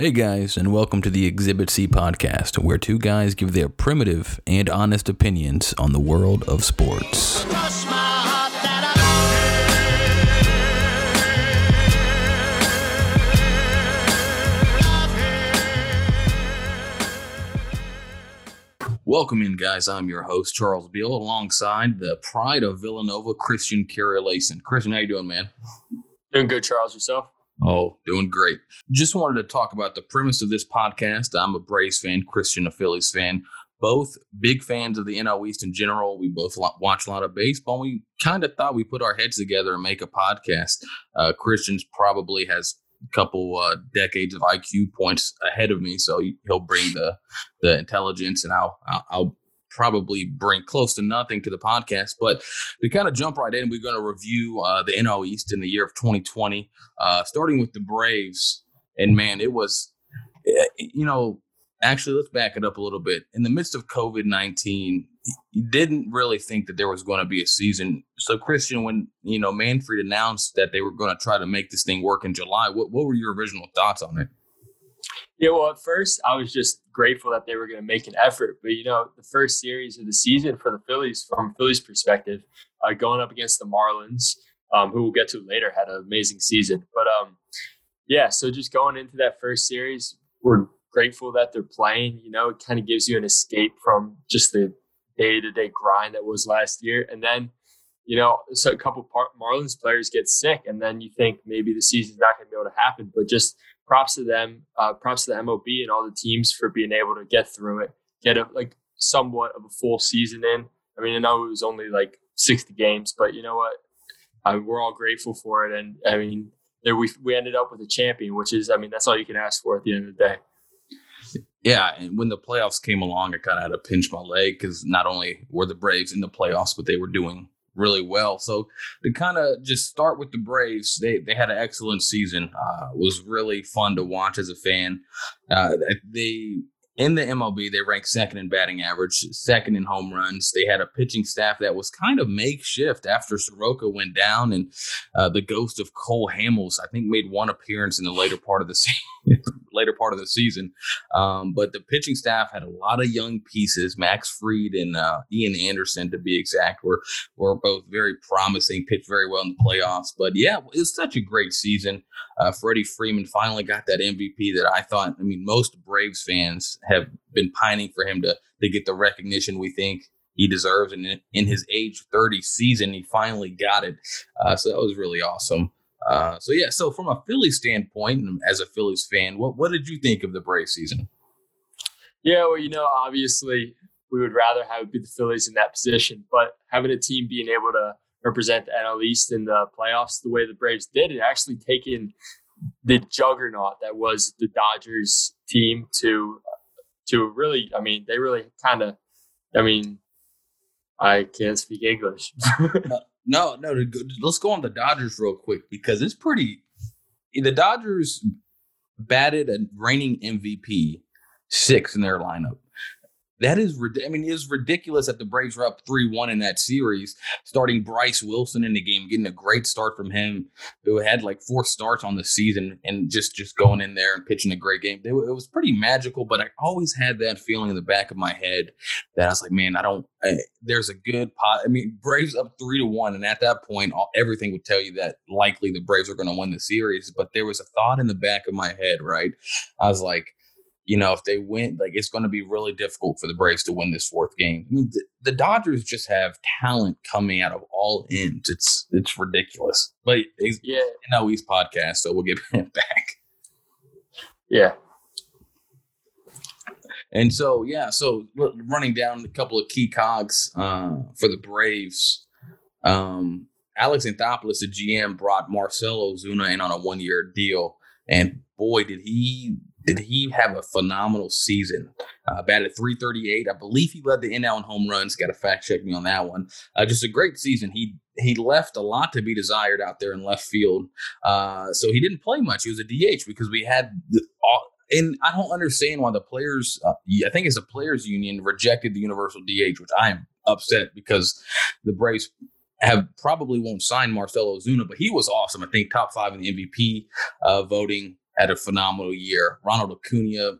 Hey guys, and welcome to the Exhibit C podcast, where two guys give their primitive and honest opinions on the world of sports. Welcome in, guys. I'm your host, Charles Beal, alongside the pride of Villanova, Christian Carrielason. Christian, how you doing, man? Doing good, Charles. Yourself? Oh, doing great. Just wanted to talk about the premise of this podcast. I'm a Braves fan, Christian, a Phillies fan. Both big fans of the NL East in general. We both watch a lot of baseball. We kind of thought we put our heads together and make a podcast. Uh, Christian's probably has a couple uh, decades of IQ points ahead of me, so he'll bring the the intelligence, and I'll I'll, I'll probably bring close to nothing to the podcast. But to kind of jump right in, we're going to review uh, the NL East in the year of 2020, uh, starting with the Braves. And man, it was, eh, you know, actually, let's back it up a little bit. In the midst of COVID 19, you didn't really think that there was going to be a season. So, Christian, when, you know, Manfred announced that they were going to try to make this thing work in July, what, what were your original thoughts on it? Yeah, well, at first I was just grateful that they were going to make an effort. But you know, the first series of the season for the Phillies, from Phillies' perspective, uh, going up against the Marlins, um, who we'll get to later, had an amazing season. But um, yeah, so just going into that first series, we're grateful that they're playing. You know, it kind of gives you an escape from just the day to day grind that was last year, and then. You know, so a couple Marlins players get sick, and then you think maybe the season's not going to be able to happen. But just props to them. Uh, props to the MLB and all the teams for being able to get through it, get a, like somewhat of a full season in. I mean, I know it was only like 60 games, but you know what? Uh, we're all grateful for it. And I mean, there we we ended up with a champion, which is, I mean, that's all you can ask for at the end of the day. Yeah, and when the playoffs came along, I kind of had to pinch my leg because not only were the Braves in the playoffs, but they were doing really well. So to kind of just start with the Braves, they they had an excellent season. Uh, was really fun to watch as a fan. Uh, they in the MLB, they ranked second in batting average, second in home runs. They had a pitching staff that was kind of makeshift after Soroka went down, and uh, the ghost of Cole Hamels, I think, made one appearance in the later part of the season. Later part of the season, um, but the pitching staff had a lot of young pieces. Max Fried and uh, Ian Anderson, to be exact, were were both very promising. Pitched very well in the playoffs. But yeah, it was such a great season. Uh, Freddie Freeman finally got that MVP that I thought. I mean, most Braves fans have been pining for him to to get the recognition we think he deserves. And in, in his age 30 season, he finally got it. Uh, so that was really awesome. Uh, so yeah, so from a Phillies standpoint, and as a Phillies fan, what what did you think of the Braves season? Yeah, well, you know, obviously we would rather have it be the Phillies in that position, but having a team being able to represent the NL East in the playoffs the way the Braves did, it actually taken the juggernaut that was the Dodgers team to to really, I mean, they really kind of, I mean, I can't speak English. no, no, let's go on the Dodgers real quick because it's pretty. The Dodgers batted a reigning MVP six in their lineup. That is, I mean, it is ridiculous that the Braves were up 3 1 in that series, starting Bryce Wilson in the game, getting a great start from him, who had like four starts on the season and just just going in there and pitching a great game. It, was pretty magical, but I always had that feeling in the back of my head that I was like, man, I don't, I, there's a good pot. I mean, Braves up 3 to 1. And at that point, all, everything would tell you that likely the Braves are going to win the series. But there was a thought in the back of my head, right? I was like, you know, if they win, like it's going to be really difficult for the Braves to win this fourth game. I mean, the, the, Dodgers just have talent coming out of all ends. It's it's ridiculous. But it's, yeah, NL East podcast, so we'll get him back. Yeah. And so yeah, so running down a couple of key cogs uh, for the Braves. Um, Alex Anthopoulos, the GM, brought Marcell Ozuna in on a one-year deal, and boy, did he did he have a phenomenal season. Uh, batted 338. I believe he led the NL in home runs. Got to fact check me on that one. Uh, just a great season. He he left a lot to be desired out there in left field. Uh, so he didn't play much. He was a DH because we had all, and I don't understand why the players, uh, I think it's the players union, rejected the universal DH, which I am upset because the Braves have probably won't sign Marcell Ozuna, but he was awesome. I think top five in the MVP uh, voting had a phenomenal year. Ronald Acuna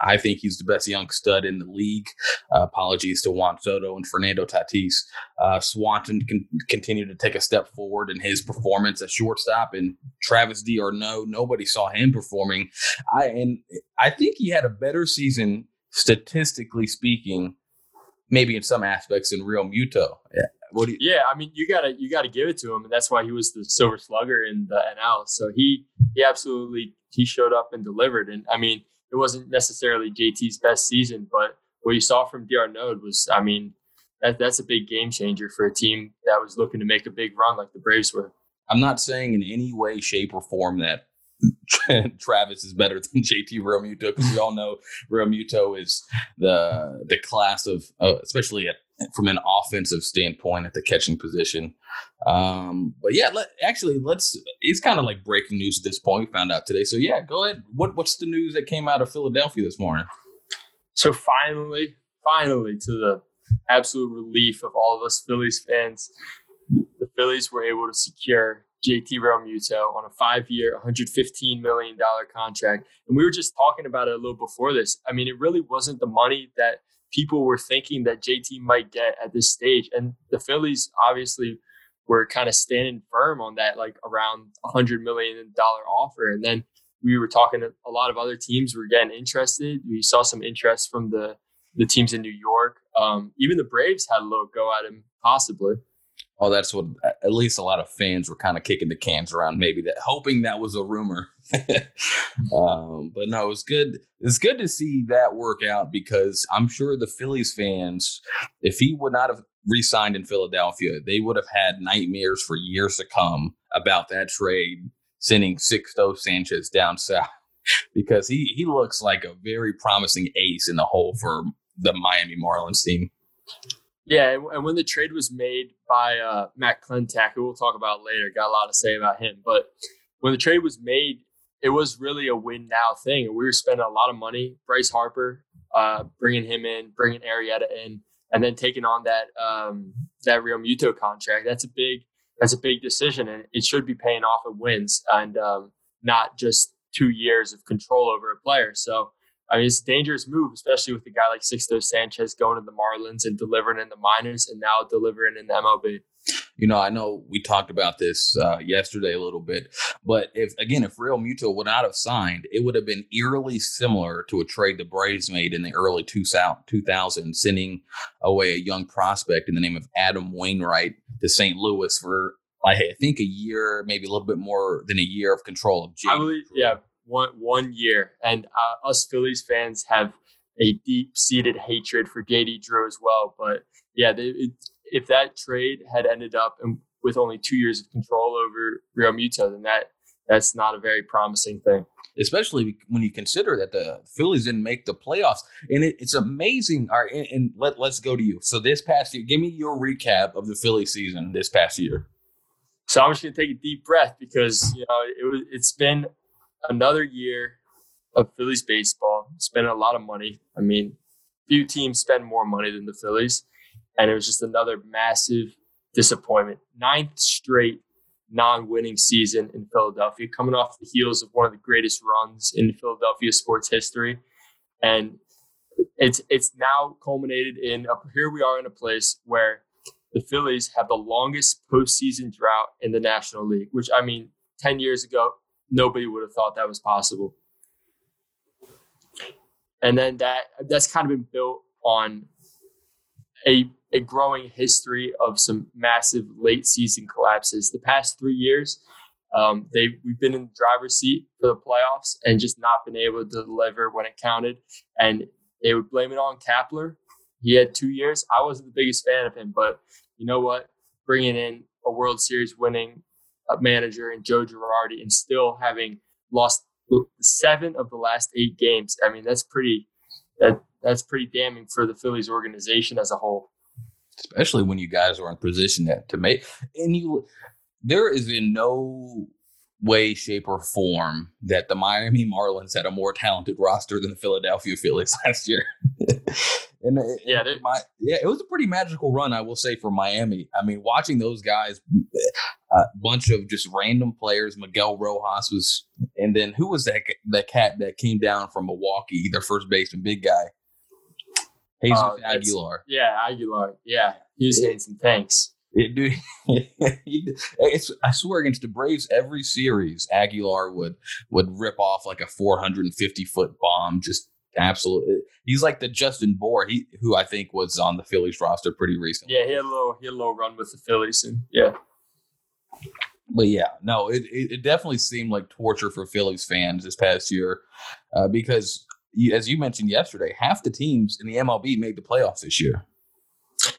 I think he's the best young stud in the league. Uh, apologies to Juan Soto and Fernando Tatis. Uh, Swanson can continue to take a step forward in his performance at shortstop, and Travis d'Arnaud, nobody saw him performing. I and I think he had a better season statistically speaking, maybe in some aspects than Realmuto. Yeah. What you- yeah, I mean, you gotta you gotta give it to him, and that's why he was the Silver Slugger in the NL. So he he absolutely he showed up and delivered, and I mean it wasn't necessarily JT's best season, but what you saw from d'Arnaud was, I mean, that, that's a big game changer for a team that was looking to make a big run like the Braves were. I'm not saying in any way, shape, or form that Travis is better than JT Realmuto because we all know Realmuto is the the class of, uh, especially at, from an offensive standpoint at the catching position. Um, but yeah, let, actually, let's. It's kind of like breaking news at this point. We found out today. So yeah, go ahead. What what's the news that came out of Philadelphia this morning? So finally, finally, to the absolute relief of all of us Phillies fans, the Phillies were able to secure JT Realmuto on a five-year, $115 million contract. And we were just talking about it a little before this. I mean, it really wasn't the money that people were thinking that JT might get at this stage. And the Phillies obviously were kind of standing firm on that, like around a hundred million dollar offer. And then we were talking to a lot of other teams were getting interested. We saw some interest from the the teams in New York. Um, even the Braves had a little go at him, possibly. Oh, that's what at least a lot of fans were kind of kicking the cans around, maybe that hoping that was a rumor. um, but no, it's good. It's good to see that work out because I'm sure the Phillies fans, if he would not have re-signed in Philadelphia, they would have had nightmares for years to come about that trade, sending Sixto Sanchez down south because he he looks like a very promising ace in the hole for the Miami Marlins team. Yeah, and when the trade was made by uh, Matt Klentak, who we'll talk about later, got a lot to say about him. But when the trade was made, it was really a win now thing. We were spending a lot of money. Bryce Harper, uh, bringing him in, bringing Arrieta in, and then taking on that um, that Realmuto contract. That's a big that's a big decision, and it should be paying off in wins and um, not just two years of control over a player. So I mean, it's a dangerous move, especially with a guy like Sixto Sanchez going to the Marlins and delivering in the minors and now delivering in the MLB. You know, I know we talked about this uh, yesterday a little bit, but if again, if Realmuto would not have signed, it would have been eerily similar to a trade the Braves made in the early 2000s, sending away a young prospect in the name of Adam Wainwright to St. Louis for I think a year, maybe a little bit more than a year of control of James. I believe, yeah, one one year, and uh, us Phillies fans have a deep seated hatred for JD Drew as well. But yeah, they, it, if that trade had ended up with only two years of control over Realmuto, then that that's not a very promising thing. Especially when you consider that the Phillies didn't make the playoffs, and it, it's amazing. All right, and, and let let's go to you. So this past year, give me your recap of the Philly season this past year. So I'm just gonna take a deep breath because you know it was it's been another year of Phillies baseball, spending a lot of money. I mean, few teams spend more money than the Phillies, and it was just another massive disappointment. Ninth straight non-winning season in Philadelphia, coming off the heels of one of the greatest runs in Philadelphia sports history, and it's it's now culminated in a, here we are in a place where the Phillies have the longest postseason drought in the National League, which I mean, ten years ago nobody would have thought that was possible. And then that that's kind of been built on a a growing history of some massive late season collapses. The past three years, um, they we've been in the driver's seat for the playoffs and just not been able to deliver when it counted. And they would blame it on Kapler. He had two years. I wasn't the biggest fan of him, but you know what? Bringing in a World Series winning manager and Joe Girardi and still having lost seven of the last eight games. I mean, that's pretty that that's pretty damning for the Phillies organization as a whole. Especially when you guys are in position to, to make and you there is in no way, shape, or form that the Miami Marlins had a more talented roster than the Philadelphia Phillies last year. and it, yeah, my, yeah, it was a pretty magical run, I will say, for Miami. I mean, watching those guys, a bunch of just random players. Miguel Rojas was And then who was that that cat that came down from Milwaukee, their first baseman, big guy? Jesus uh, Aguilar. Yeah, Aguilar. Yeah, he was hitting some tanks. It, dude, it's, I swear against the Braves, every series Aguilar would would rip off like a 450 foot bomb. Just absolutely, he's like the Justin Bour, he who I think was on the Phillies roster pretty recently. Yeah, he had a little he had a little run with the Phillies, and yeah. But yeah, no, it, it, it definitely seemed like torture for Phillies fans this past year uh, because, as you mentioned yesterday, half the teams in the MLB made the playoffs this year.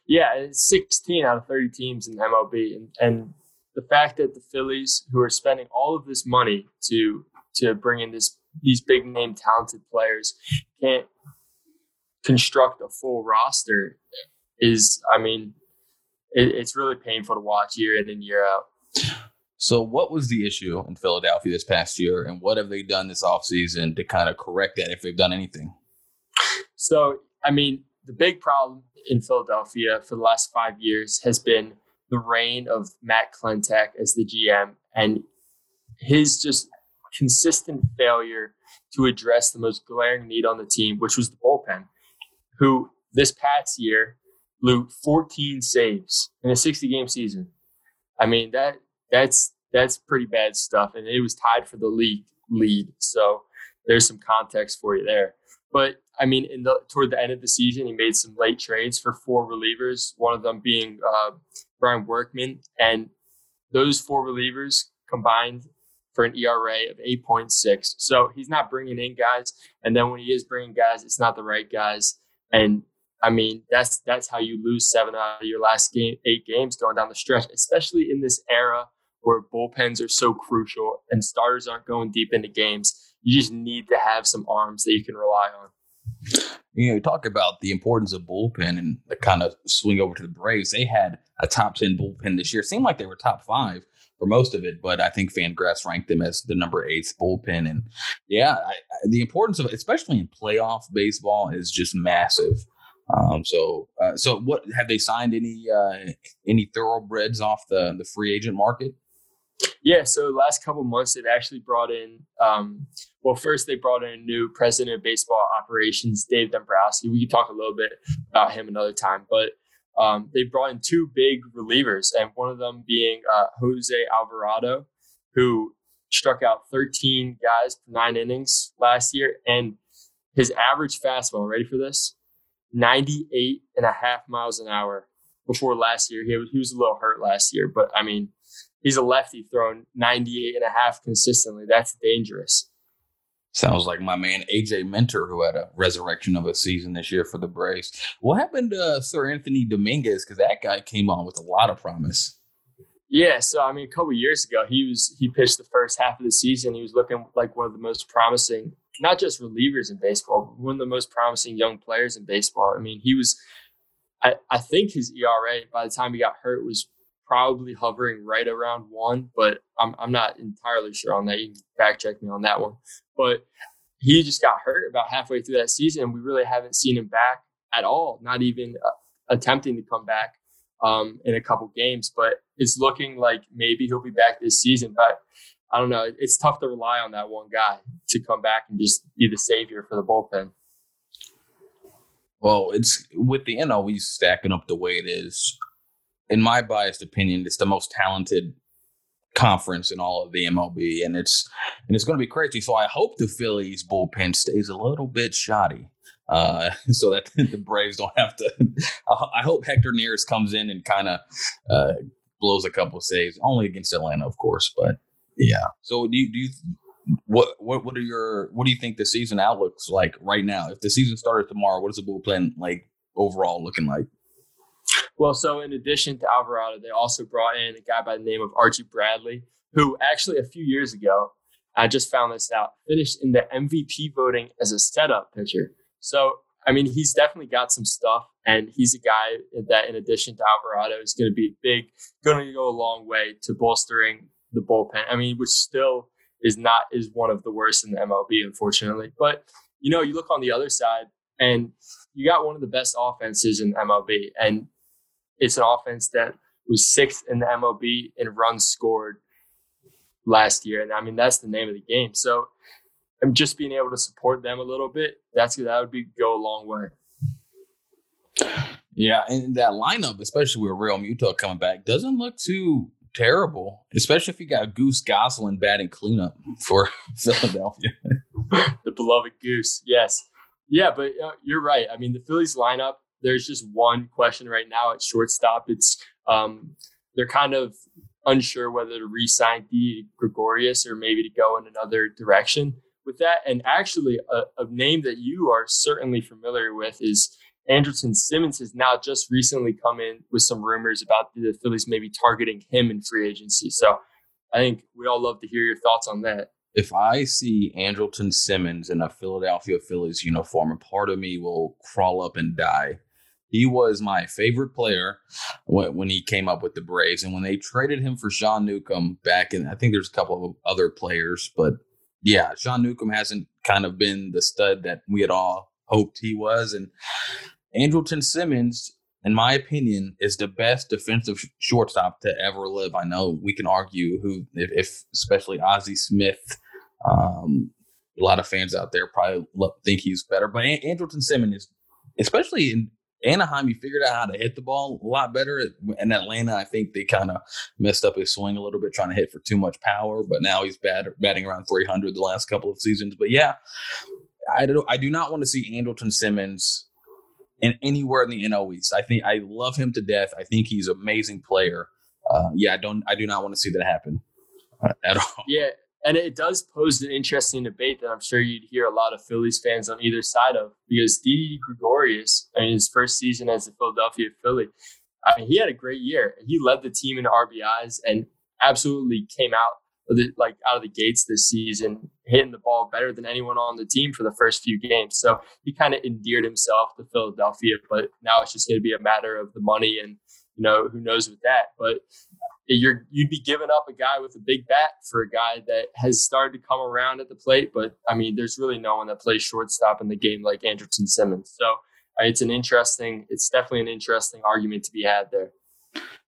Yeah, it's 16 out of 30 teams in MLB, and, and the fact that the Phillies, who are spending all of this money to to bring in this these big name talented players, can't construct a full roster is, I mean, it, it's really painful to watch year in and year out. So, what was the issue in Philadelphia this past year, and what have they done this offseason to kind of correct that if they've done anything? So, I mean, the big problem in Philadelphia for the last five years has been the reign of Matt Klentak as the GM and his just consistent failure to address the most glaring need on the team, which was the bullpen, who this past year blew 14 saves in a 60 game season. I mean, that that's that's pretty bad stuff. And it was tied for the league lead. So there's some context for you there. But I mean, in the toward the end of the season, he made some late trades for four relievers. One of them being uh, Brian Workman, and those four relievers combined for an ERA of 8.6. So he's not bringing in guys, and then when he is bringing guys, it's not the right guys. And I mean, that's that's how you lose seven out of your last game, eight games going down the stretch, especially in this era where bullpens are so crucial and starters aren't going deep into games. You just need to have some arms that you can rely on. You know, talk about the importance of bullpen and the kind of swing over to the Braves. They had a top 10 bullpen this year. It seemed like they were top five for most of it, but I think Fangraphs ranked them as the number eighth bullpen. And yeah, I, I, the importance of especially in playoff baseball, is just massive. Um, so, uh, so what have they signed any uh, any thoroughbreds off the the free agent market? Yeah, so last couple months they've actually brought in. Um, well, first they brought in a new president of baseball operations, Dave Dombrowski. We can talk a little bit about him another time, but um, they brought in two big relievers, and one of them being uh, Jose Alvarado, who struck out 13 guys for nine innings last year, and his average fastball. Ready for this? 98 and a half miles an hour. Before last year, he was, he was a little hurt last year, but I mean, he's a lefty throwing 98 and a half consistently. That's dangerous. Sounds like my man AJ Minter, who had a resurrection of a season this year for the Braves. What happened to uh, Seranthony Dominguez? Because that guy came on with a lot of promise. Yeah, so I mean, a couple years ago, he was he pitched the first half of the season. He was looking like one of the most promising, not just relievers in baseball, but one of the most promising young players in baseball. I mean, he was. I, I think his ERA by the time he got hurt was probably hovering right around one, but I'm, I'm not entirely sure on that. You can fact check me on that one. But he just got hurt about halfway through that season. And we really haven't seen him back at all, not even uh, attempting to come back um, in a couple games. But it's looking like maybe he'll be back this season. But I don't know. It's tough to rely on that one guy to come back and just be the savior for the bullpen. Well, it's with the NL NLE stacking up the way it is in my biased opinion, it's the most talented conference in all of the MLB, and it's and it's going to be crazy. So I hope the Phillies bullpen stays a little bit shoddy, uh, so that the Braves don't have to. I hope Hector Neris comes in and kind of uh, blows a couple saves, only against Atlanta, of course. But yeah. So do you, do you what what what are your what do you think the season outlooks like right now? If the season started tomorrow, what is the bullpen like overall looking like? Well, so in addition to Alvarado, they also brought in a guy by the name of Archie Bradley, who actually a few years ago, I just found this out, finished in the MVP voting as a setup pitcher. So, I mean, he's definitely got some stuff, and he's a guy that, in addition to Alvarado, is going to be big, going to go a long way to bolstering the bullpen. I mean, which still is not is one of the worst in the MLB, unfortunately. But you know, you look on the other side, and you got one of the best offenses in MLB, and it's an offense that was sixth in the MLB in runs scored last year. And I mean, that's the name of the game. So I'm just being able to support them a little bit. That's that would be go a long way. Yeah, and that lineup, especially with Real Realmuto coming back, doesn't look too terrible. Especially if you got Goose Goslin batting cleanup for Philadelphia. the beloved Goose, yes, yeah, but uh, you're right. I mean, the Phillies lineup. There's just one question right now at shortstop. It's um, they're kind of unsure whether to re-sign Didi Gregorius or maybe to go in another direction with that. And actually, a, a name that you are certainly familiar with is Andrelton Simmons has now just recently come in with some rumors about the Phillies maybe targeting him in free agency. So I think we all love to hear your thoughts on that. If I see Andrelton Simmons in a Philadelphia Phillies uniform, a part of me will crawl up and die. He was my favorite player when, he came up with the Braves. And when they traded him for Sean Newcomb back in, I think there's a couple of other players, but yeah, Sean Newcomb hasn't kind of been the stud that we had all hoped he was. And Andrelton Simmons, in my opinion, is the best defensive shortstop to ever live. I know we can argue who, if, if especially Ozzie Smith, um, a lot of fans out there probably think he's better, but Andrelton Simmons is, especially in Anaheim, he figured out how to hit the ball a lot better. In Atlanta, I think they kind of messed up his swing a little bit, trying to hit for too much power. But now he's bad, batting around 300 the last couple of seasons. But yeah, I do. I do not want to see Andrelton Simmons in anywhere in the NL East. I think I love him to death. I think he's an amazing player. Uh, yeah, I don't. I do not want to see that happen uh, at all. Yeah, and it does pose an interesting debate that I'm sure you'd hear a lot of Phillies fans on either side of because Didi Gregorius, in his first season as a Philadelphia Philly, I mean, he had a great year. He led the team in RBIs and absolutely came out the, like out of the gates this season, hitting the ball better than anyone on the team for the first few games. So he kind of endeared himself to Philadelphia, but now it's just going to be a matter of the money and you know who knows with that. But you're you'd be giving up a guy with a big bat for a guy that has started to come around at the plate. But I mean, there's really no one that plays shortstop in the game like Andrelton Simmons. So uh, it's an interesting, it's definitely an interesting argument to be had there.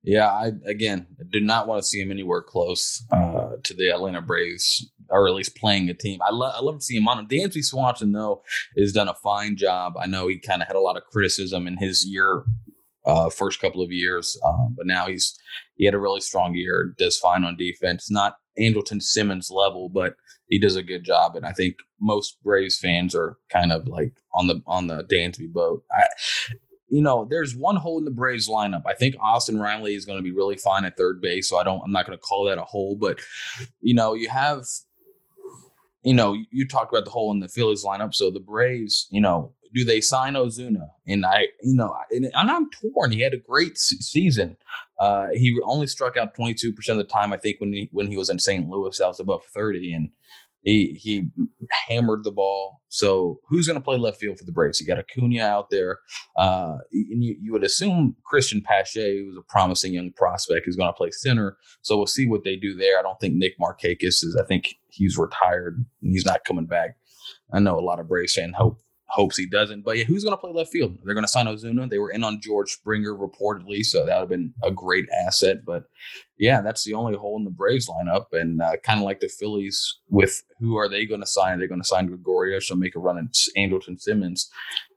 Yeah, I again do not want to see him anywhere close uh, to the Atlanta Braves, or at least playing a team. I love I love to see him on. Dansby Swanson though has done a fine job. I know he kind of had a lot of criticism in his year uh, first couple of years. Um, but now he's he had a really strong year, does fine on defense. Not Andrelton Simmons level, but he does a good job. And I think most Braves fans are kind of like on the on the Dansby boat. I, you know, there's one hole in the Braves lineup. I think Austin Riley is going to be really fine at third base, so I don't. I'm not going to call that a hole, but you know, you have. You know, you talked about the hole in the Phillies lineup. So the Braves, you know, do they sign Ozuna? And I, you know, and, I'm torn. He had a great season. Uh, he only struck out 22% of the time. I think when he when he was in St. Louis, that was above 30, and he he hammered the ball. So who's going to play left field for the Braves? You got Acuna out there, uh, and you, you would assume Christian Pache, who's a promising young prospect, is going to play center. So we'll see what they do there. I don't think Nick Markakis is. I think he's retired. he's not coming back. I know a lot of Braves fans hope hopes he doesn't. But yeah, who's going to play left field? They're going to sign Ozuna. They were in on George Springer reportedly, so that would have been a great asset. But yeah, that's the only hole in the Braves lineup. And uh, kind of like the Phillies, with who are they going to sign? Are they going to sign Gregorius or make a run at Andrelton Simmons?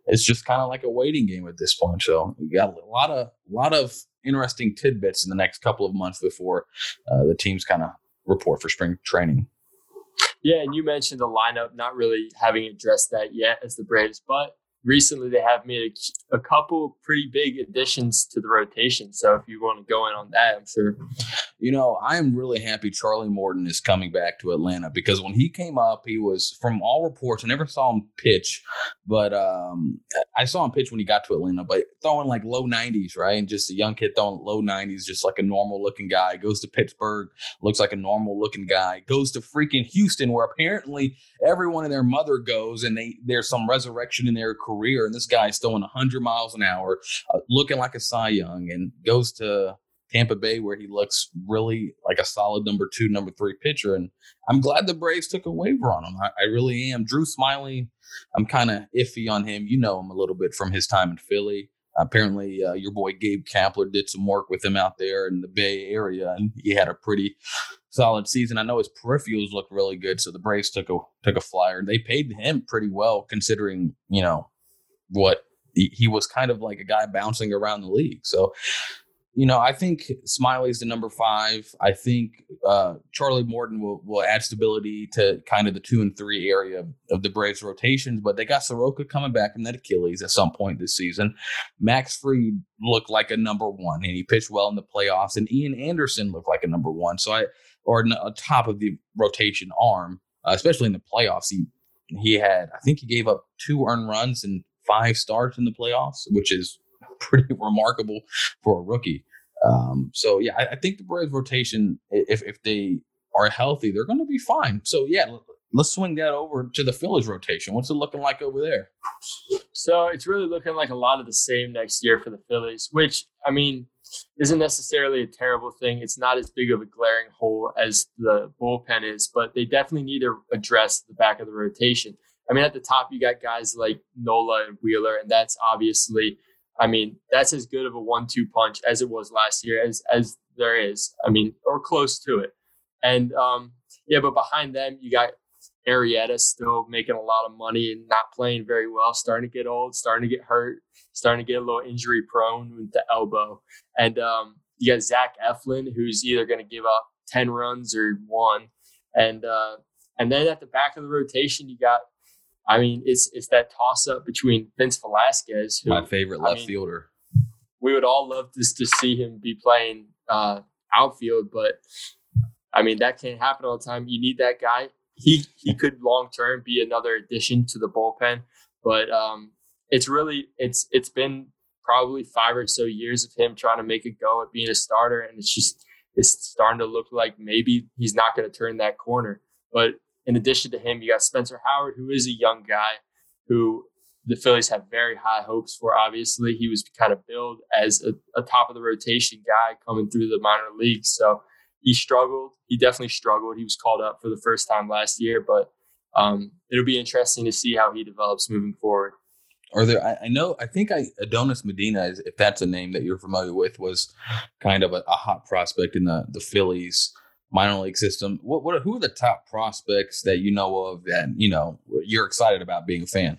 It's just kind of like a waiting game at this point. So we got a lot of lot of interesting tidbits in the next couple of months before uh, the teams kind of report for spring training. Yeah, and you mentioned the lineup not really having addressed that yet as the Braves, but recently they have made a, a, couple pretty big additions to the rotation. So if you want to go in on that, I'm sure. You know, I am really happy Charlie Morton is coming back to Atlanta because when he came up, he was from all reports. I never saw him pitch, but um, I saw him pitch when he got to Atlanta, but throwing like low 90s, right? And just a young kid throwing low 90s, just like a normal looking guy. Goes to Pittsburgh, looks like a normal looking guy. Goes to freaking Houston, where apparently everyone and their mother goes, and they there's some resurrection in their career and this guy's throwing 100 miles an hour, uh, looking like a Cy Young, and goes to Tampa Bay where he looks really like a solid number two, number three pitcher. And I'm glad the Braves took a waiver on him. I, I really am. Drew Smyly, I'm kind of iffy on him. You know him a little bit from his time in Philly. apparently, uh, your boy Gabe Kapler did some work with him out there in the Bay Area, and he had a pretty solid season. I know his peripherals looked really good, so the Braves took a took a flyer. They paid him pretty well, considering you know what he, he was kind of like a guy bouncing around the league. So you know, I think Smyly's the number five. I think uh, Charlie Morton will, will add stability to kind of the two and three area of the Braves rotations, but they got Soroka coming back from that Achilles at some point this season. Max Fried looked like a number one, and he pitched well in the playoffs, and Ian Anderson looked like a number one. So I, or a top of the rotation arm, uh, especially in the playoffs. He he had, I think he gave up two earned runs and five starts in the playoffs, which is pretty remarkable for a rookie. Um, so yeah, I, I, think the Braves rotation, if if they are healthy, they're going to be fine. So yeah, let's swing that over to the Phillies rotation. What's it looking like over there? So it's really looking like a lot of the same next year for the Phillies, which I mean isn't necessarily a terrible thing. It's not as big of a glaring hole as the bullpen is, but they definitely need to address the back of the rotation. I mean, at the top, you got guys like Nola and Wheeler, and that's obviously I mean, that's as good of a one-two punch as it was last year, as as there is. I mean, or close to it. And um, yeah, but behind them, you got Arrieta still making a lot of money and not playing very well, starting to get old, starting to get hurt, starting to get a little injury prone with the elbow. And um, you got Zach Eflin, who's either going to give up 10 runs or one. And uh, and then at the back of the rotation, you got I mean, it's it's that toss up between Vince Velasquez, who, my favorite left I mean, fielder. We would all love to, to see him be playing uh, outfield, but I mean that can't happen all the time. You need that guy. He he could long term be another addition to the bullpen, but um, it's really it's it's been probably five or so years of him trying to make a go at being a starter, and it's just it's starting to look like maybe he's not going to turn that corner. But in addition to him, you got Spencer Howard, who is a young guy who the Phillies have very high hopes for. Obviously, he was kind of billed as a, a top of the rotation guy coming through the minor leagues. So he struggled. He definitely struggled. He was called up for the first time last year, but um, it'll be interesting to see how he develops moving forward. Are there? I, I, know. I think I Adonis Medina, is, if that's a name that you're familiar with, was kind of a, a hot prospect in the the Phillies minor league system. What, what who are the top prospects that you know of that you know you're excited about being a fan?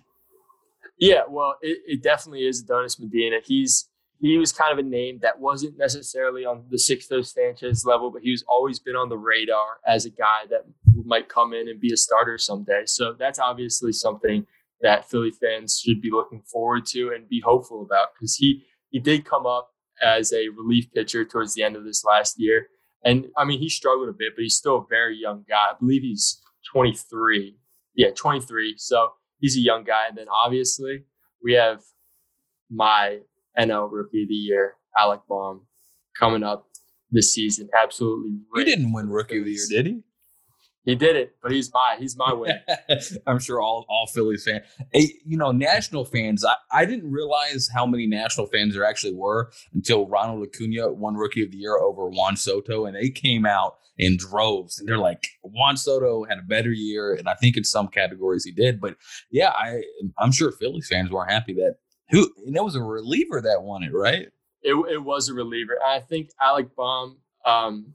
Yeah, well, it, it definitely is Adonis Medina. He's he was kind of a name that wasn't necessarily on the Sixto Sanchez level, but he's always been on the radar as a guy that might come in and be a starter someday. So that's obviously something that Philly fans should be looking forward to and be hopeful about because he he did come up as a relief pitcher towards the end of this last year. And I mean, he struggled a bit, but he's still a very young guy. I believe he's 23. Yeah, 23. So he's a young guy. And then obviously we have my NL rookie of the year, Alec Bohm, coming up this season. Absolutely. He didn't win rookie of the year, did he? He did it, but he's my he's my win. I'm sure all all Phillies fans, you know, national fans. I, I didn't realize how many national fans there actually were until Ronald Acuna won Rookie of the Year over Juan Soto, and they came out in droves, and they're like, Juan Soto had a better year, and I think in some categories he did. But yeah, I I'm sure Phillies fans were happy that who and it was a reliever that won it, right? It it was a reliever. I think Alec Bohm. Um,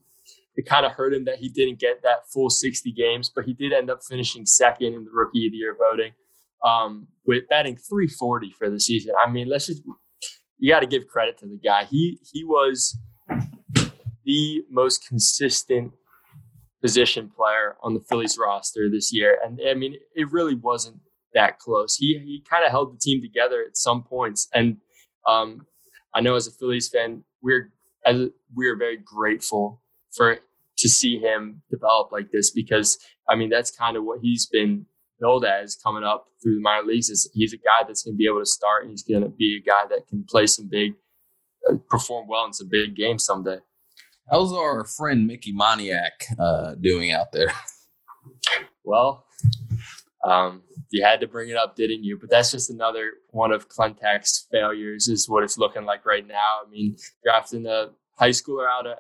it kind of hurt him that he didn't get that full 60 games, but he did end up finishing second in the rookie of the year voting um, with batting 340 for the season. I mean, let's just, you got to give credit to the guy. He, he was the most consistent position player on the Phillies roster this year. And I mean, it really wasn't that close. He, he kind of held the team together at some points. And um, I know as a Phillies fan, we're, as we're very grateful for to see him develop like this because I mean that's kind of what he's been billed as coming up through the minor leagues. Is he's a guy that's going to be able to start and he's going to be a guy that can play some big, uh, perform well in some big games someday. How's our friend Mickey Moniak uh, doing out there? Well, um, you had to bring it up, didn't you? But that's just another one of Klentak's failures, is what it's looking like right now. I mean, drafting a high schooler out of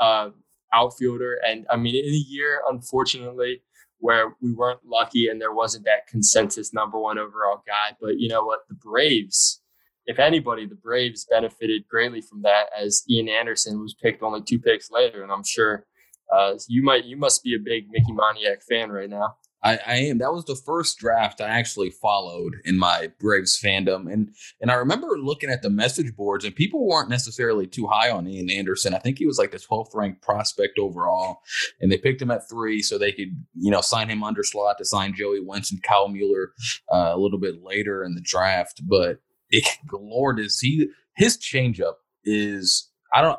uh, outfielder. And I mean, in a year, unfortunately, where we weren't lucky and there wasn't that consensus number one overall guy. But you know what? The Braves if anybody, the Braves benefited greatly from that, as Ian Anderson was picked only two picks later, and I'm sure uh, you might you must be a big Mickey Moniak fan right now. I, I, am. That was the first draft I actually followed in my Braves fandom, and and I remember looking at the message boards, and people weren't necessarily too high on Ian Anderson. I think he was like the 12th ranked prospect overall, and they picked him at three so they could you know sign him under slot to sign Joey Wentz and Kyle Muller uh, a little bit later in the draft. But it, Lord, is he his changeup is I don't.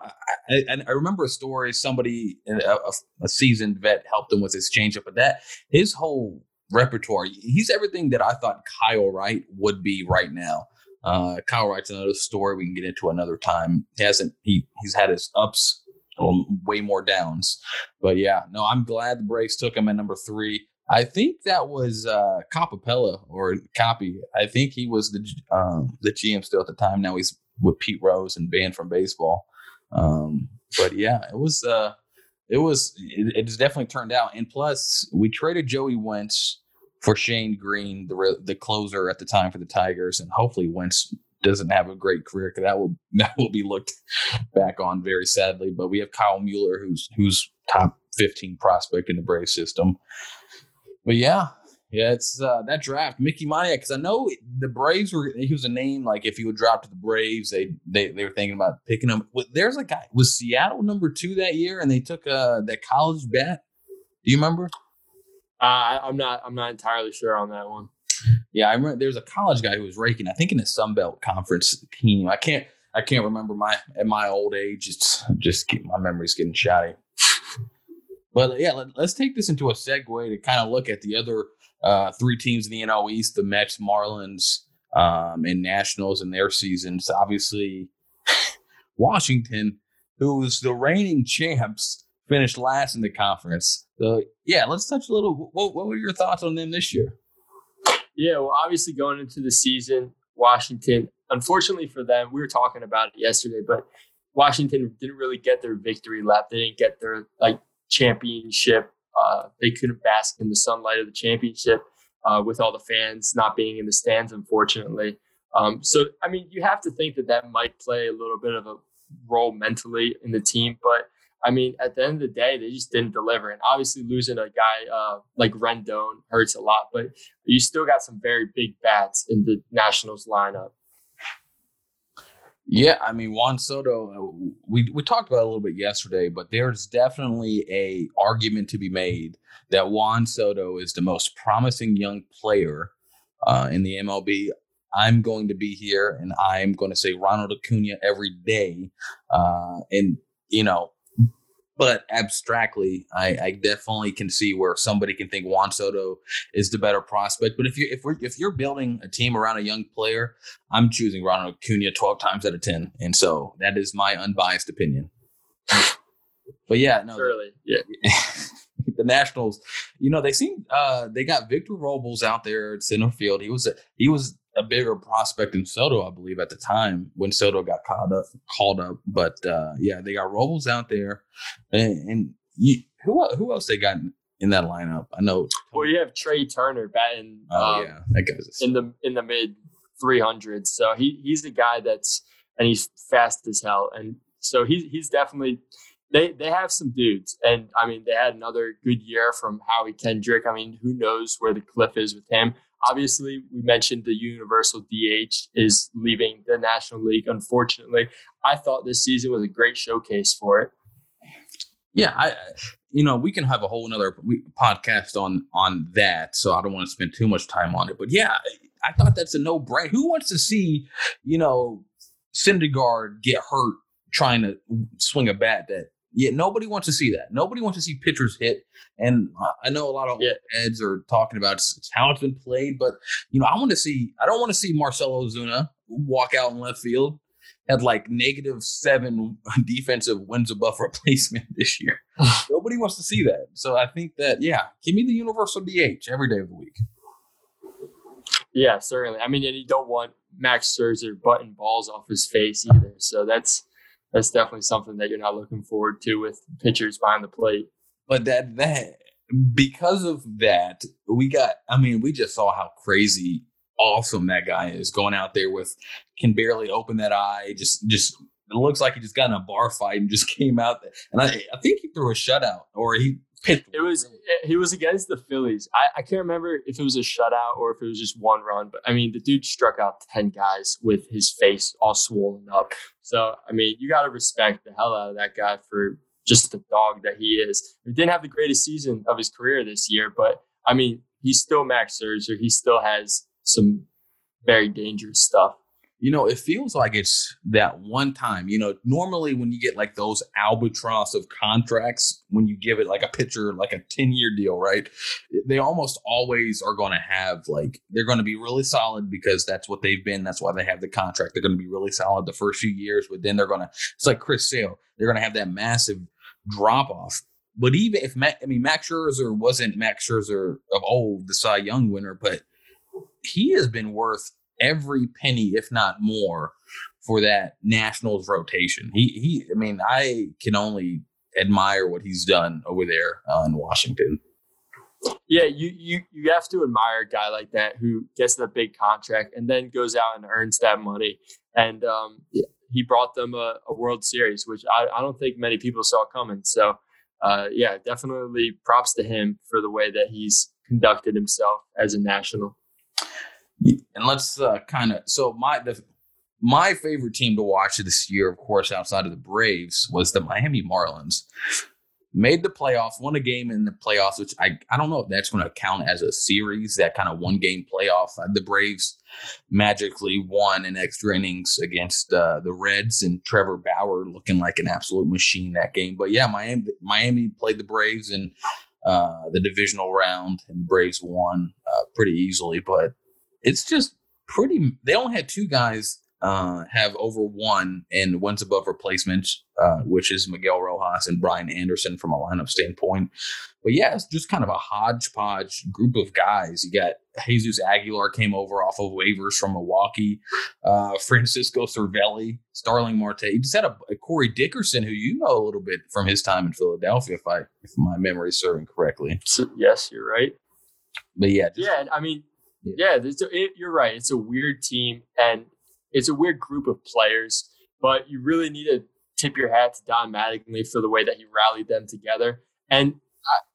I, I, I, remember a story. Somebody, a, a, seasoned vet, helped him with his changeup, but that his whole repertoire. He's everything that I thought Kyle Wright would be right now. Uh, Kyle Wright's another story we can get into another time. He hasn't. He he's had his ups, way more downs. But yeah, no, I'm glad the Braves took him at number three. I think that was uh, Coppolella or Copy. I think he was the um, the GM still at the time. Now he's with Pete Rose and banned from baseball. Um, but yeah, it was uh, it was it, has definitely turned out. And plus, we traded Joey Wentz for Shane Greene, the the closer at the time for the Tigers, and hopefully Wentz doesn't have a great career because that will that will be looked back on very sadly. But we have Kyle Muller, who's who's top fifteen prospect in the Brave system. But yeah, yeah, it's uh, that draft, Mickey Moniak, because I know the Braves were he was a name like if he would drop to the Braves, they they they were thinking about picking him. There's a guy was Seattle number two that year, and they took uh that college bat. Do you remember? Uh, I'm not I'm not entirely sure on that one. Yeah, I remember there's a college guy who was raking. I think in the Sun Belt Conference team. I can't I can't remember my at my old age. It's just my memory's getting shoddy. But yeah, let, us take this into a segue to kind of look at the other uh, three teams in the NL East: the Mets, Marlins, um, and Nationals in their seasons. Obviously, Washington, who was the reigning champs, finished last in the conference. So yeah, let's touch a little. What, what were your thoughts on them this year? Yeah, well, obviously going into the season, Washington. Unfortunately for them, we were talking about it yesterday, but Washington didn't really get their victory lap. They didn't get their like championship uh, they couldn't bask in the sunlight of the championship uh, with all the fans not being in the stands, unfortunately. Um, so, I mean, you have to think that that might play a little bit of a role mentally in the team. But I mean, at the end of the day, they just didn't deliver. And obviously, losing a guy uh, like Rendon hurts a lot, but you still got some very big bats in the Nationals lineup. Yeah, I mean Juan Soto. Uh, we we talked about a little bit yesterday, but there's definitely a argument to be made that Juan Soto is the most promising young player uh, in the MLB. I'm going to be here, and I'm going to say Ronald Acuna every day. Uh, and you know, but abstractly, I, hmm. I, definitely can see where somebody can think Juan Soto is the better prospect. But if you if we're if you're building a team around a young player, I'm choosing Ronald Acuna 12 times out of 10, and so that is my unbiased opinion. but yeah, no, Surely. yeah. the Nationals, you know, they seem uh they got Victor Robles out there at center field. He was a, he was a bigger prospect than Soto, I believe, at the time when Soto got called up. Called up, but uh, yeah, they got Robles out there, and, and you, who who else they got in that lineup? I know. Well, you have Trea Turner batting. Oh um, yeah, that guy's in the in the mid three hundreds. So he he's a guy that's and he's fast as hell, and so he's he's definitely. They, they have some dudes, and I mean they had another good year from Howie Kendrick. I mean, who knows where the cliff is with him? Obviously, we mentioned the universal DH is leaving the National League. Unfortunately, I thought this season was a great showcase for it. Yeah, I, you know, we can have a whole another podcast on on that. So I don't want to spend too much time on it. But yeah, I thought that's a no brainer. Who wants to see, you know, Syndergaard get hurt trying to swing a bat that yeah, nobody wants to see that. Nobody wants to see pitchers hit. And I know a lot of yeah. heads are talking about how it's been played, but you know, I want to see. I don't want to see Marcell Ozuna walk out in left field had like negative seven defensive wins above replacement this year. Nobody wants to see that. So I think that yeah, give me the universal DH every day of the week. Yeah, certainly. I mean, and you don't want Max Scherzer butting balls off his face either. So that's that's definitely something that you're not looking forward to with pitchers behind the plate. But that that because of that, we got. I mean, we just saw how crazy awesome that guy is going out there with can barely open that eye. Just just it looks like he just got in a bar fight and just came out. There. And I, I think he threw a shutout or he. It was eh, he was against the Phillies. I, I can't remember if it was a shutout or if it was just one run, but I mean the dude struck out ten guys with his face all swollen up. So I mean you got to respect the hell out of that guy for just the dog that he is. He didn't have the greatest season of his career this year, but I mean he's still Max Scherzer. He still has some very dangerous stuff. You know, it feels like it's that one time. You know, normally when you get like those albatross of contracts, when you give it like a pitcher like a 10 year deal, right? They almost always are going to have like, they're going to be really solid because that's what they've been. That's why they have the contract. They're going to be really solid the first few years, but then they're going to, it's like Chris Sale. They're going to have that massive drop off. But even if, Matt, I mean, Max Scherzer wasn't Max Scherzer of old, the Cy Young winner, but he has been worth every penny, if not more, for that Nationals rotation. He he. I mean, I can only admire what he's done over there uh, in Washington. Yeah, you, you you have to admire a guy like that who gets the big contract and then goes out and earns that money. And um, he brought them a, a World Series, which I, I, don't think many people saw coming. So, uh, yeah, definitely props to him for the way that he's conducted himself as a national. And let's uh, kind of so my the, my favorite team to watch this year, of course, outside of the Braves, was the Miami Marlins. Made the playoffs, won a game in the playoffs, which I, I don't know if that's going to count as a series, that kind of one game playoff. Uh, the Braves magically won in extra innings against uh, the Reds and Trevor Bauer looking like an absolute machine that game. But yeah, Miami, Miami played the Braves in uh, the divisional round and the Braves won uh, pretty easily. But it's just pretty. They only had two guys uh, have over one and one's above replacement, uh, which is Miguel Rojas and Brian Anderson from a lineup standpoint. But yeah, it's just kind of a hodgepodge group of guys. You got Jesus Aguilar came over off of waivers from Milwaukee, uh, Francisco Cervelli, Starling Marte. You just had a, a, Corey Dickerson, who you know a little bit from his time in Philadelphia, if I if my memory is serving correctly. Yes, you're right. But yeah, just, yeah. I mean, yeah, it, you're right. It's a weird team and it's a weird group of players, but you really need to tip your hat to Don Mattingly for the way that he rallied them together. And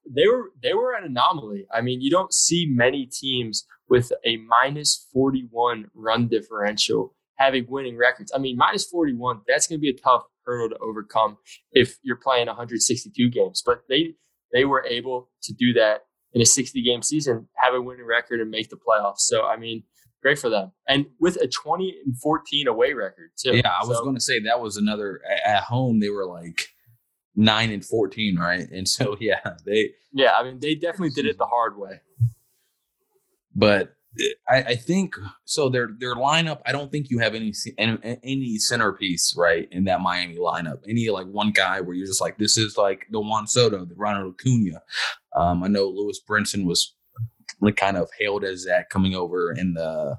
they were they were an anomaly. I mean, you don't see many teams with a minus 41 run differential having winning records. I mean, minus 41, that's going to be a tough hurdle to overcome if you're playing 162 games. But they they were able to do that in a 60 game season, have a winning record and make the playoffs. So, I mean, great for them. And with a 20 and 14 away record, too. Yeah, I was going to say that was another at home, they were like nine and 14, right? And so, yeah, they. Yeah, I mean, they definitely did it the hard way. But I, I, think so. Their their lineup. I don't think you have any any centerpiece right in that Miami lineup. Any like one guy where you're just like, this is like the Juan Soto, the Ronald Acuna. Um, I know Lewis Brinson was like kind of hailed as that coming over in the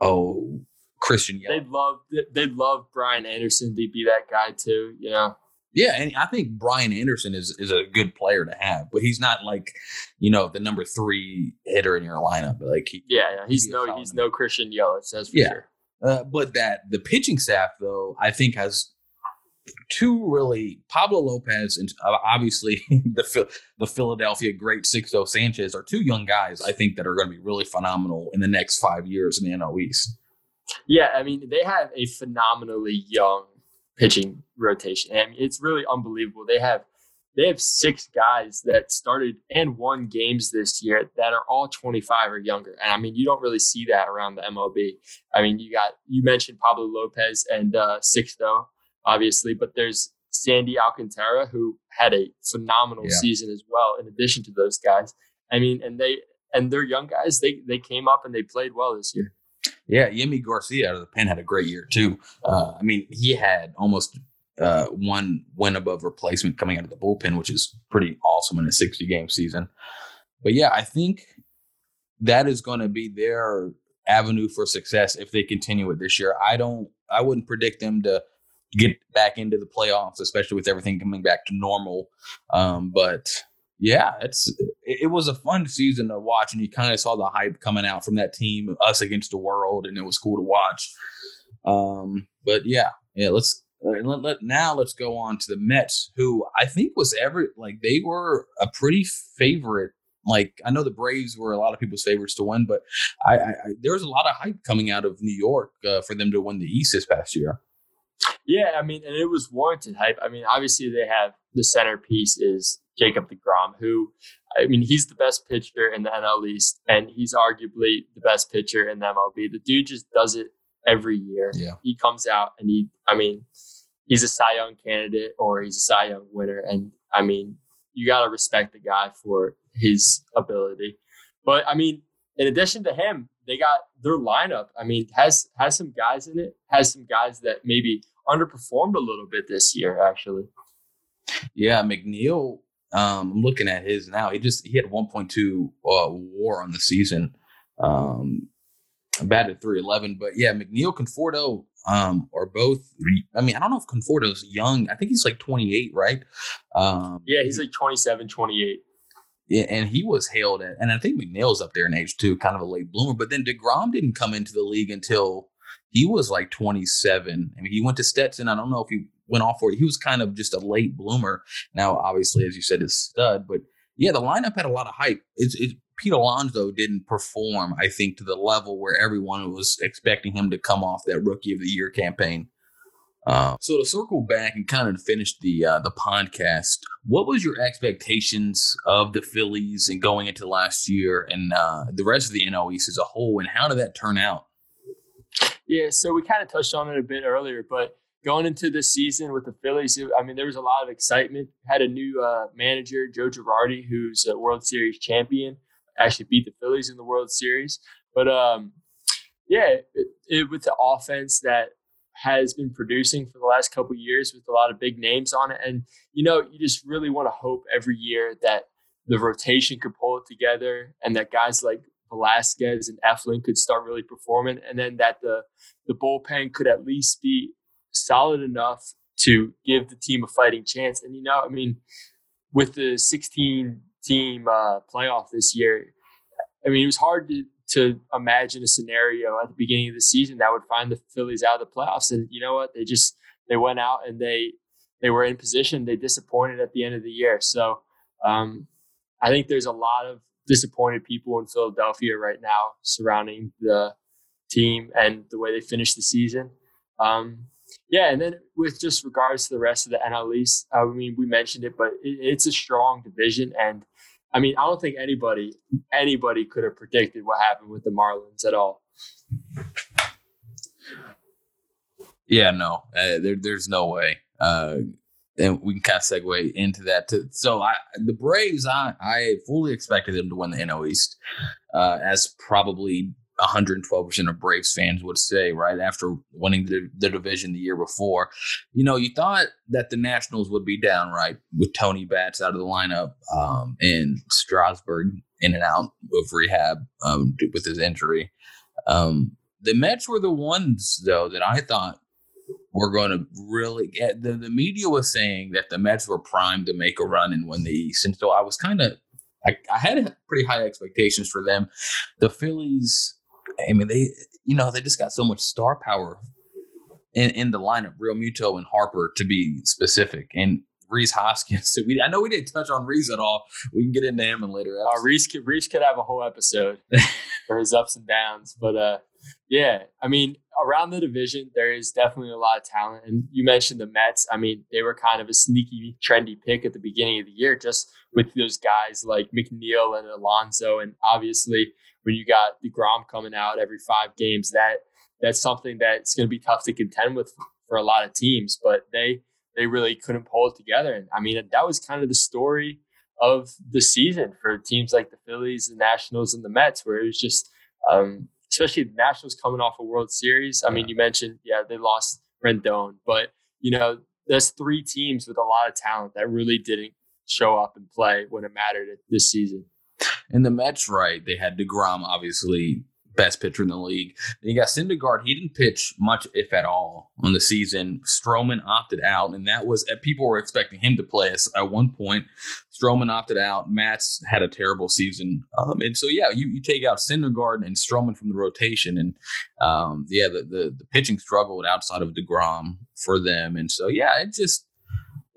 oh Christian. Yelich. They'd love they'd love Brian Anderson to be that guy too. Know. Yeah, and I think Brian Anderson is is a good player to have, but he's not like, you know, the number three hitter in your lineup. Like, he, yeah, yeah, he's no he's no Christian Yelich, that's for yeah. sure. Uh, but that the pitching staff though, I think has two really Pablo Lopez and uh, obviously the the Philadelphia great Sixto Sanchez are two young guys I think that are going to be really phenomenal in the next five years in the NL East. Yeah, I mean they have a phenomenally young pitching rotation. I mean, it's really unbelievable. They have they have six guys that started and won games this year that are all 25 or younger. And I mean, you don't really see that around the MLB. I mean, you got you mentioned Pablo Lopez and uh, Sixto, obviously, but there's Sandy Alcantara who had a phenomenal yeah. season as well. In addition to those guys, I mean, and they and they're young guys. They they came up and they played well this year. Yeah, Yimi Garcia out of the pen had a great year too. Uh, I mean, he had almost uh, one win above replacement coming out of the bullpen, which is pretty awesome in a 60 game season. But yeah, I think that is going to be their avenue for success if they continue it this year. I don't, I wouldn't predict them to get back into the playoffs, especially with everything coming back to normal. Um, but Yeah, it's it, was a fun season to watch, and you kind of saw the hype coming out from that team, us against the world, and it was cool to watch. Um, but yeah, yeah, let's let, let, now let's go on to the Mets, who I think was ever like they were a pretty favorite. Like I know the Braves were a lot of people's favorites to win, but I, I, I there was a lot of hype coming out of New York uh, for them to win the East this past year. Yeah, I mean, and it was warranted hype. I mean, obviously they have the centerpiece is Jacob DeGrom, who I mean, he's the best pitcher in the NL East, and he's arguably the best pitcher in the MLB. The dude just does it every year. Yeah. He comes out and he, I mean, he's a Cy Young candidate or he's a Cy Young winner. And I mean, you got to respect the guy for his ability. But I mean, in addition to him, they got their lineup. I mean, has has some guys in it. Has some guys that maybe underperformed a little bit this year, actually. Yeah, McNeil. Um, I'm looking at his now. He just he had 1.2 uh, WAR on the season. Um, batted 311, but yeah, McNeil Conforto um, are both. I mean, I don't know if Conforto's young. I think he's like 28, right? Um, yeah, he's like 27, 28. Yeah, and he was hailed at, and I think McNeil's up there in age too, kind of a late bloomer. But then Degrom didn't come into the league until he was like 27. I mean, he went to Stetson. I don't know if he went off for it. He was kind of just a late bloomer. Now, obviously, as you said, is stud, but yeah, the lineup had a lot of hype. It's, it's Pete Alonso didn't perform, I think, to the level where everyone was expecting him to come off that Rookie of the Year campaign. Uh, so to circle back and kind of finish the uh, the podcast, what was your expectations of the Phillies and going into last year and uh, the rest of the NL East as a whole, and how did that turn out? Yeah, so we kind of touched on it a bit earlier, but going into the season with the Phillies, I mean, there was a lot of excitement. Had a new uh, manager, Joe Girardi, who's a World Series champion actually beat the Phillies in the World Series. But um, yeah, it, it, with the offense that has been producing for the last couple years with a lot of big names on it, and you know, you just really want to hope every year that the rotation could pull it together, and that guys like Velasquez and Eflin could start really performing, and then that the the bullpen could at least be solid enough to give the team a fighting chance. And you know, I mean, with the 16 team uh, playoff this year. I mean, it was hard to, to imagine a scenario at the beginning of the season that would find the Phillies out of the playoffs. And you know what? They just they went out and they they were in position. They disappointed at the end of the year. So um, I think there's a lot of disappointed people in Philadelphia right now surrounding the team and the way they finished the season. Um, yeah, and then with just regards to the rest of the NL East, I mean, we mentioned it, but it, it's a strong division, and I mean, I don't think anybody anybody could have predicted what happened with the Marlins at all. Yeah, no, uh, there, there's no way. Uh, and we can kind of segue into that. To, so I, the Braves, I, I fully expected them to win the NL East, uh, as probably 112% of Braves fans would say, right after winning the, the, division the year before. You know, you thought that the Nationals would be down, right, with Tony Batts out of the lineup um, and Strasburg in and out of rehab um, with his injury. Um, the Mets were the ones, though, that I thought were going to really get. The, the media was saying that the Mets were primed to make a run and win the East. And so I was kind of I, I, had pretty high expectations for them. The Phillies I mean, they you know they just got so much star power in in the lineup. Realmuto and Harper to be specific, and Rhys Hoskins. So we I know we didn't touch on Reese at all. We can get into him in later. Uh, Rhys could Rhys could have a whole episode for his ups and downs, but uh, yeah, I mean around the division there is definitely a lot of talent, and you mentioned the Mets. I mean they were kind of a sneaky, trendy pick at the beginning of the year, just with those guys like McNeil and Alonso, and obviously when you got deGrom coming out every five games, that that's something that's going to be tough to contend with for a lot of teams. But they they really couldn't pull it together, and I mean that was kind of the story of the season for teams like the Phillies, the Nationals, and the Mets, where it was just, um, especially the Nationals coming off a World Series. I mean, you mentioned, yeah, they lost Rendon, but you know, there's three teams with a lot of talent that really didn't show up and play when it mattered this season. And the Mets, right? They had Degrom obviously best pitcher in the league. Then you got Syndergaard. He didn't pitch much, if at all, on the season. Stroman opted out, and that was uh, people were expecting him to play at one point. Stroman opted out. Matz had a terrible season, um, and so yeah, you, you take out Syndergaard and Stroman from the rotation, and um, yeah, the, the the pitching struggled outside of Degrom for them, and so yeah, it just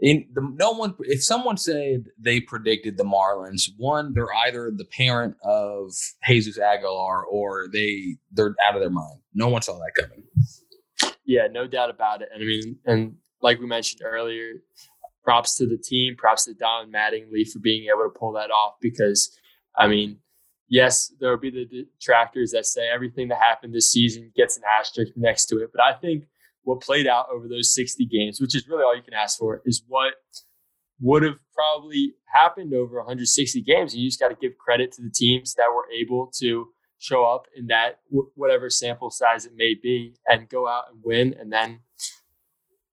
in the, no one if someone said they predicted the Marlins, one they're either the parent of Jesus Aguilar or they they're out of their mind. No one saw that coming. Yeah, no doubt about it. And I mean, and like we mentioned earlier, props to the team, props to Don Mattingly for being able to pull that off. Because I mean, yes, there will be the detractors that say everything that happened this season gets an asterisk next to it, but I think what played out over those 60 games, which is really all you can ask for, is what would have probably happened over 160 games. You just got to give credit to the teams that were able to show up in that whatever sample size it may be and go out and win and then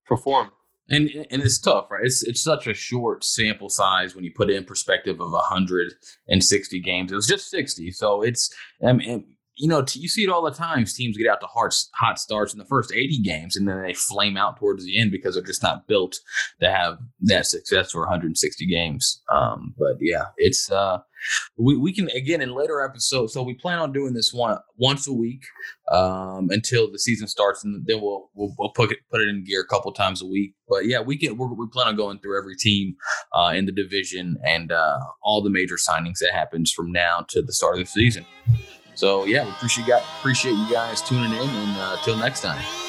perform. And and it's tough, right? It's it's such a short sample size when you put it in perspective of 160 games. It was just 60, so it's I mean, you know, you see it all the times. Teams get out to hard, hot starts in the first 80 games, and then they flame out towards the end because they're just not built to have that success for 160 games. Um, but yeah, it's uh, we we can again in later episodes. So we plan on doing this one once a week um, until the season starts, and then we'll we'll, we'll put it put it in gear a couple times a week. But yeah, we can we plan on going through every team uh, in the division and uh, all the major signings that happens from now to the start of the season. So yeah, we appreciate got appreciate you guys tuning in, and uh, next time.